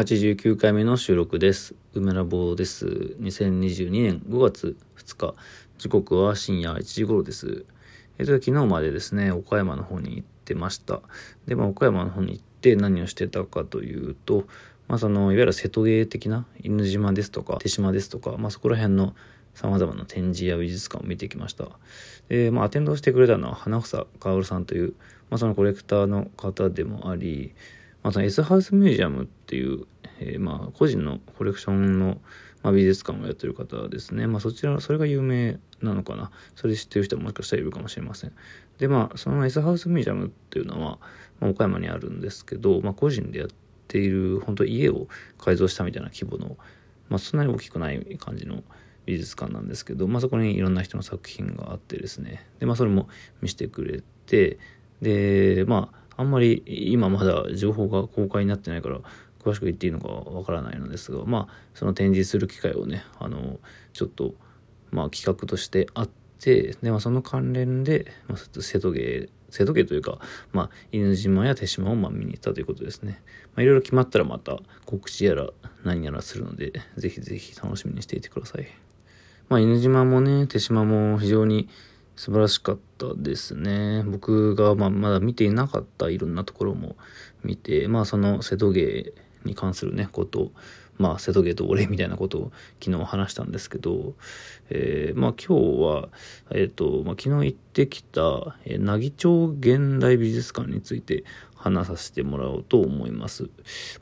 89回目の収録です。梅ラボです。2022年5月2日、時刻は深夜1時頃です。えっと、昨日までですね、岡山の方に行ってました。で、まあ、岡山の方に行って何をしてたかというと、まあ、その、いわゆる瀬戸芸的な犬島ですとか、手島ですとか、まあ、そこら辺の様々な展示や美術館を見てきました。で、まあ、アテンドしてくれたのは花房薫さんという、まあ、そのコレクターの方でもあり、まあ、その S ハウスミュージアムっていう、えーまあ、個人のコレクションの、まあ、美術館をやってる方ですね。まあ、そちら、それが有名なのかな。それ知ってる人ももしかしたらいるかもしれません。で、まあ、その S ハウスミュージアムっていうのは、まあ、岡山にあるんですけど、まあ、個人でやっている、本当家を改造したみたいな規模の、まあ、そんなに大きくない感じの美術館なんですけど、まあ、そこにいろんな人の作品があってですね。で、まあ、それも見せてくれて、で、まあ、あんまり今まだ情報が公開になってないから詳しく言っていいのかわからないのですがまあその展示する機会をねあのちょっとまあ企画としてあってで、まあ、その関連で、まあ、瀬戸芸瀬戸芸というか、まあ、犬島や手島をまあ見に行ったということですね。まあ、いろいろ決まったらまた告知やら何やらするので、ぜひぜひ楽しみにしていてください。まあ、犬島もね、手島も非常に素晴らしかったですね。僕がまあまだ見ていなかったいろんなところも見て、まあその瀬戸芸に関するね、ことまあ瀬戸芸と俺みたいなことを昨日話したんですけど、えー、まあ今日は、えっ、ー、と、まあ昨日行ってきた、えー、奈義町現代美術館について話させてもらおうと思います。ま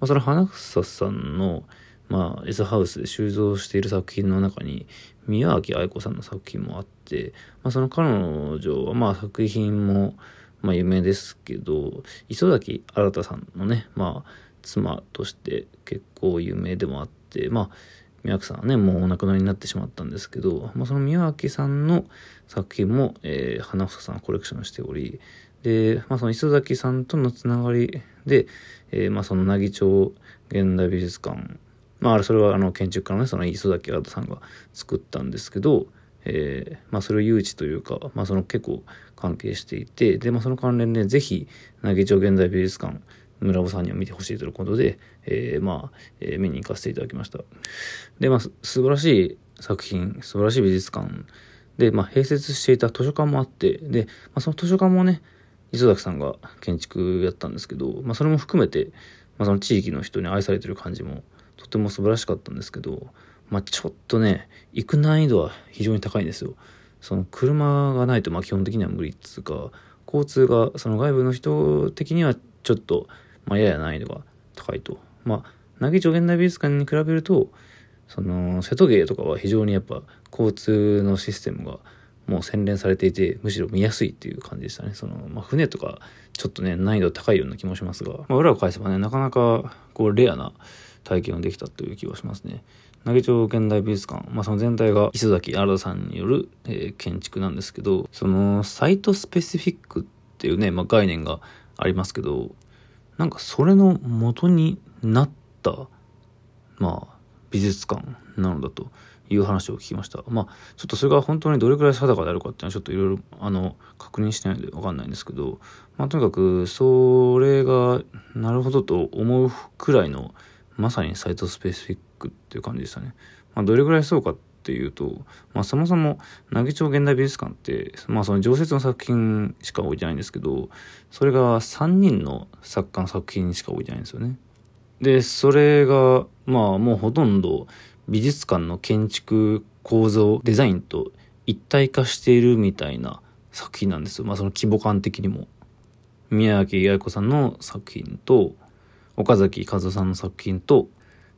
あその花房さんの、まあ、エスハウスで収蔵している作品の中に、宮脇愛子さんの作品もあって、まあ、その彼女は、まあ、作品も、まあ、有名ですけど、磯崎新さんのね、まあ、妻として結構有名でもあって、まあ、宮脇さんはね、もうお亡くなりになってしまったんですけど、まあ、その宮脇さんの作品も、えー、花房さんはコレクションしており、で、まあ、その磯崎さんとのつながりで、えー、まあ、その奈義町現代美術館まあ、それはあの建築家のね、その磯崎新さんが作ったんですけど、えー、まあ、それを誘致というか、まあ、その結構関係していて、で、まあ、その関連で、ぜひ、奈義町現代美術館、村尾さんには見てほしいということで、えー、まあ、えー、見に行かせていただきました。で、まあ、素晴らしい作品、素晴らしい美術館で、まあ、併設していた図書館もあって、で、まあ、その図書館もね、磯崎さんが建築やったんですけど、まあ、それも含めて、まあ、その地域の人に愛されてる感じも、とても素晴らしかったんですけど、まあ、ちょっとね、行く難易度は非常に高いんですよ。その車がないとまあ基本的には無理っつうか、交通がその外部の人的にはちょっと、まあ、やや難易度が高いと。まあ、奈義町現代美術館に比べると、その瀬戸芸とかは非常にやっぱ交通のシステムがもう洗練されていて、むしろ見やすいっていう感じでしたね。その、まあ、船とか、ちょっとね、難易度高いような気もしますが、まあ、裏を返せばね、なかなか、こう、レアな体験ができたという気がしますね。奈義町現代美術館、まあ、その全体が磯崎新さんによる、えー、建築なんですけど、その、サイトスペシフィックっていうね、まあ、概念がありますけど、なんかそれの元になった、まあ、美術館なのだという話を聞きました。まあ、ちょっとそれが本当にどれくらい定かであるかっていうのはちょっといろいろ、あの、確認してないのでわかんないんですけど、まあ、とにかく、それが、なるほどと思うくらいの、まさにサイトスペシフィックっていう感じでしたね。まあ、どれぐらいそうかっていうと、まあ、そもそも、奈義町現代美術館って、まあ、その常設の作品しか置いてないんですけど、それが3人の作家の作品しか置いてないんですよね。で、それが、まあ、もうほとんど美術館の建築構造、デザインと一体化しているみたいな作品なんですよ。まあ、その規模感的にも。宮脇八重子さんの作品と、岡崎和夫さんの作品と、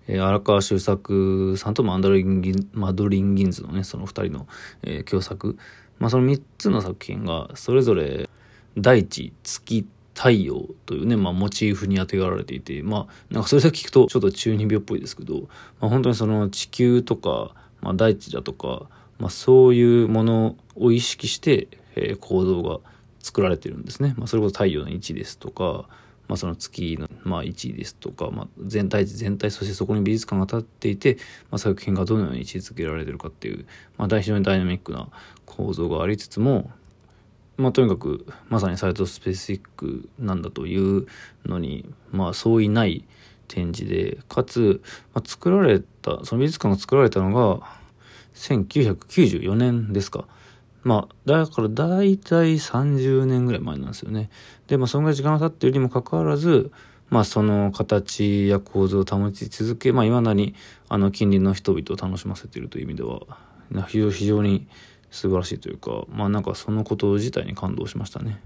えー、荒川修作さんとマドリンギンマドリンギンズのね、その二人の、えー、共作。まあその三つの作品が、それぞれ、大地、月、太陽というね、まあモチーフに当てがられていて、まあなんかそれだけ聞くとちょっと中二病っぽいですけど、まあ本当にその地球とか、まあ大地だとか、まあそういうものを意識して、えー、構造が作られてるんですね。まあそれこそ太陽の位置ですとか、まあ、その月の、まあ、位ですとか、まあ、全体全体そしてそこに美術館が立っていて、まあ、作品がどのように位置づけられてるかっていう、まあ、非常にダイナミックな構造がありつつも、まあ、とにかくまさにサイトスペシフィックなんだというのに、まあ、相違ない展示で、かつ、まあ、作られた、その美術館が作られたのが、1994年ですか。まあ、だから大体30年ぐらい前なんですよね。で、まあ、そのぐらい時間が経っているにもかかわらず、まあ、その形や構図を保ち続け、まあ、未だに、あの、近隣の人々を楽しませているという意味では、非常に素晴らしいというか、まあ、なんかそのこと自体に感動しましたね。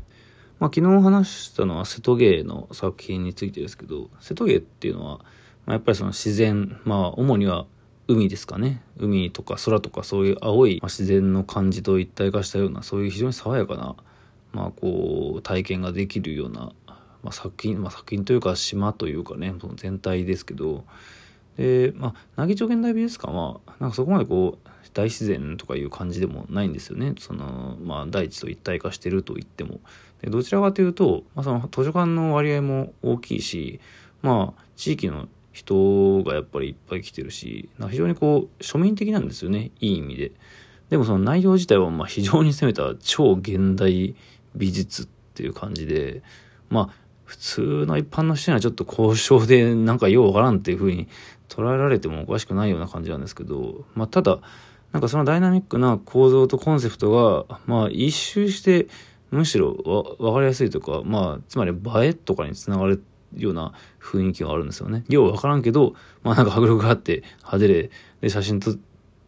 まあ、昨日話したのは瀬戸芸の作品についてですけど、瀬戸芸っていうのは、まあ、やっぱりその自然、まあ、主には海ですかね。海とか空とかそういう青い自然の感じと一体化したような、そういう非常に爽やかな、まあこう、体験ができるような、まあ、作品、まあ、作品というか島というかね、その全体ですけど、で、まあ、奈義町現代美術館は、なんかそこまでこう、大自然とかいう感じでもないんですよね。その、まあ、大地と一体化してると言っても。でどちらかというと、まあ、その図書館の割合も大きいし、まあ、地域の人がやっぱりいっぱい来てるし、非常にこう、庶民的なんですよね。いい意味で。でもその内容自体はま非常に攻めた超現代美術っていう感じで、まあ、普通の一般の人にはちょっと交渉でなんかようわからんっていう風に捉えられてもおかしくないような感じなんですけど、まあ、ただ、なんかそのダイナミックな構造とコンセプトが、まあ、一周してむしろわかりやすいとか、まあ、つまり映えとかにつながるような雰囲気があるんですよね。ようわからんけど、まあなんか迫力があって派手で、で、写真撮っ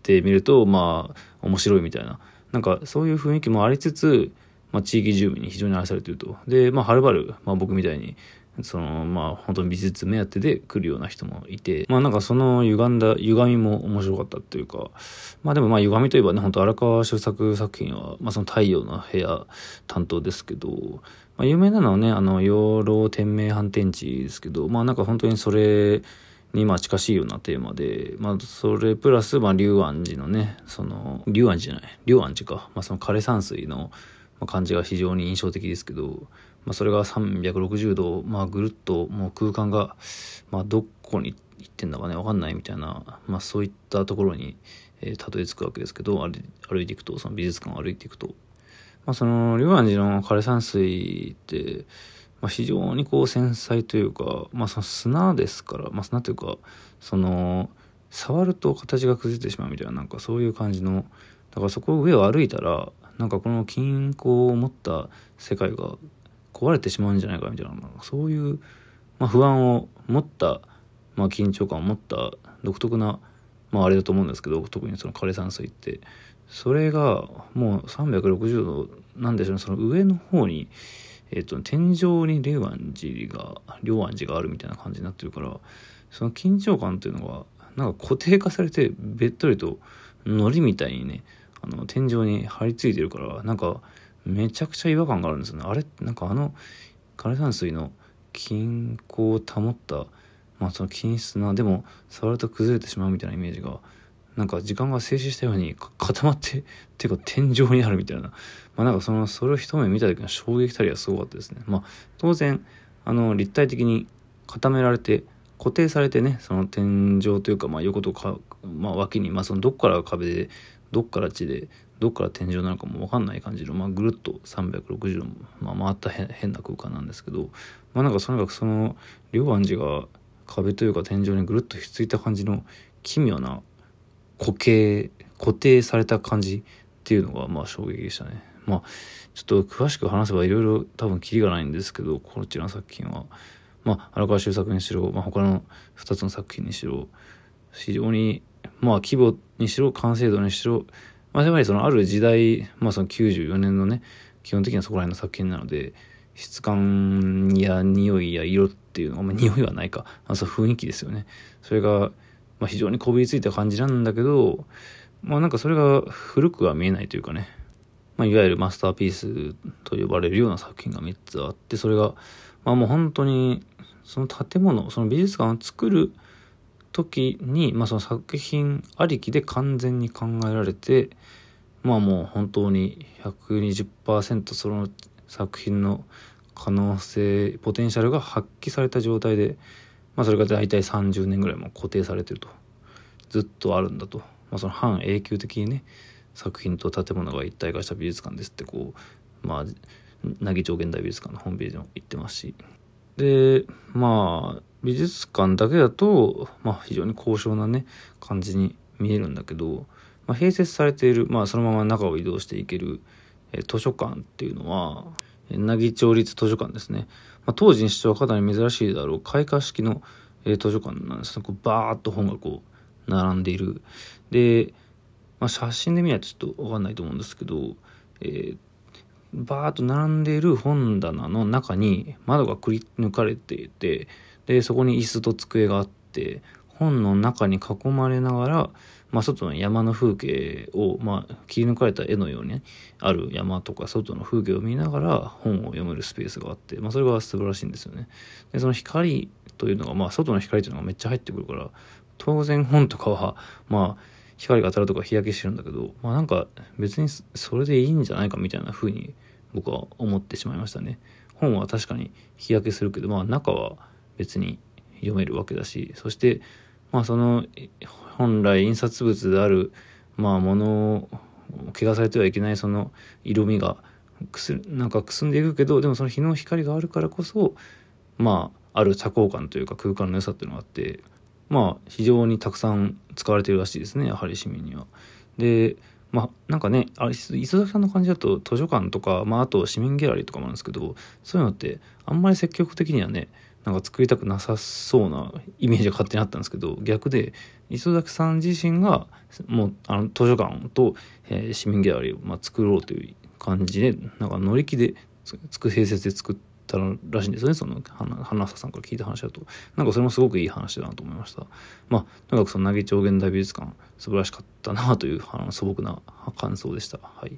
てみると、まあ面白いみたいな。なんかそういう雰囲気もありつつ、まあ地域住民に非常に愛されていると。で、まあはるばる、まあ僕みたいに、その、まあ本当に美術目当てで来るような人もいて、まあなんかその歪んだ、歪みも面白かったっていうか、まあでもまあ歪みといえばね、本当荒川修作作品は、まあその太陽の部屋担当ですけど、まあ、有名なのはね、あの、養老天命反転地ですけど、まあなんか本当にそれにまあ近しいようなテーマで、まあそれプラス、まあ龍安寺のね、その、龍安寺じゃない、龍安寺か、まあその枯山水の感じが非常に印象的ですけど、まあそれが360度、まあぐるっともう空間が、まあどこに行ってんだかね、わかんないみたいな、まあそういったところに、えー、たどり着くわけですけど、歩いていくと、その美術館を歩いていくと、まあ、その、龍安寺の枯山水って、まあ、非常にこう繊細というか、まあ、その砂ですから、まあ、砂というか、その、触ると形が崩れてしまうみたいな、なんかそういう感じの、だからそこ上を歩いたら、なんかこの均衡を持った世界が壊れてしまうんじゃないかみたいな、そういう、まあ、不安を持った、まあ、緊張感を持った独特な、まあ、あれだと思うんですけど、特にその枯山水って、それがもう360度なんでしょうねその上の方に、えっ、と天井に龍安寺が龍安寺があるみたいな感じになってるからその緊張感っていうのがなんか固定化されてべっとりと糊みたいにねあの天井に張り付いてるからなんかめちゃくちゃ違和感があるんですよね。あれなんかあの枯山水の均衡を保ったまあその均質なでも触ると崩れてしまうみたいなイメージがなんか時間が静止したように 固まって、っていうか天井にあるみたいな。まあなんかその、それを一目見た時の衝撃たりはすごかったですね。まあ当然、あの、立体的に固められて、固定されてね、その天井というか、まあ横とか、まあ脇に、まあそのどっから壁で、どっから地で、どっから天井なのかもわかんない感じの、まあぐるっと360度、まあ回った変な空間なんですけど、まあなんかとにかくその、両安寺が壁というか天井にぐるっとひっついた感じの奇妙な固形、固定された感じっていうのが、まあ衝撃でしたね。まあ、ちょっと詳しく話せばいろいろ多分キリがないんですけど、こちらの作品は。まあ、荒川修作にしろ、まあ、他の2つの作品にしろ、非常に、まあ、規模にしろ、完成度にしろ、まあ、やはりそのある時代、まあ、その94年のね、基本的にはそこら辺の作品なので、質感や匂いや色っていうのは、まあ、匂いはないか、まあ、そう雰囲気ですよね。それが、まあ、非常にこびりついた感じなんだけど、まあなんかそれが古くは見えないというかね、まあいわゆるマスターピースと呼ばれるような作品が3つあって、それが、まあもう本当に、その建物、その美術館を作る時に、まあその作品ありきで完全に考えられて、まあもう本当に120%その作品の可能性、ポテンシャルが発揮された状態で、まあ、それが大体30年ぐらいも固定されてると。ずっとあるんだと、まあ、その半永久的にね作品と建物が一体化した美術館ですってこうまあ奈義町現代美術館のホームページも言ってますし。でまあ美術館だけだと、まあ、非常に高尚なね感じに見えるんだけど、まあ、併設されている、まあ、そのまま中を移動していける、図書館っていうのは奈義町立図書館ですね、まあ、当時にしてはかなり珍しいだろう開花式の、え図書館なんですね。こうバーッと本がこう並んでいる。で、まあ、写真で見ないとちょっと分かんないと思うんですけど、えー、バーッと並んでいる本棚の中に窓がくり抜かれていてでそこに椅子と机があって本の中に囲まれながら、まあ、外の山の風景を、まあ、切り抜かれた絵のように、ね、ある山とか外の風景を見ながら本を読めるスペースがあって、まあ、それが素晴らしいんですよね。でその光というのが、まあ、外の光というのがめっちゃ入ってくるから当然本とかはまあ光が当たるとか日焼けしてるんだけどまあなんか別にそれでいいんじゃないかみたいな風に僕は思ってしまいましたね。本は確かに日焼けするけどまあ中は別に読めるわけだしそしてまあその本来印刷物であるまあものを汚されてはいけないその色味がくすなんかくすんでいくけどでもその日の光があるからこそまあある多幸感というか空間の良さっていうのがあってまあ非常にたくさん使われてるらしいですねやはり市民には。でまあなんかねあれ磯崎さんの感じだと図書館とか、まあ、あと市民ギャラリーとかもあるんですけどそういうのってあんまり積極的にはねなんか作りたくなさそうなイメージが勝手にあったんですけど逆で磯崎さん自身がもうあの図書館と、えー、市民ギャラリーを、まあ、作ろうという感じでなんか乗り気でつく併設で作ったらしいんですよねその花浅さんから聞いた話だと。なんかそれもすごくいい話だなと思いました。まあとにかくその投げ町現代美術館素晴らしかったなという素朴な感想でした。はい。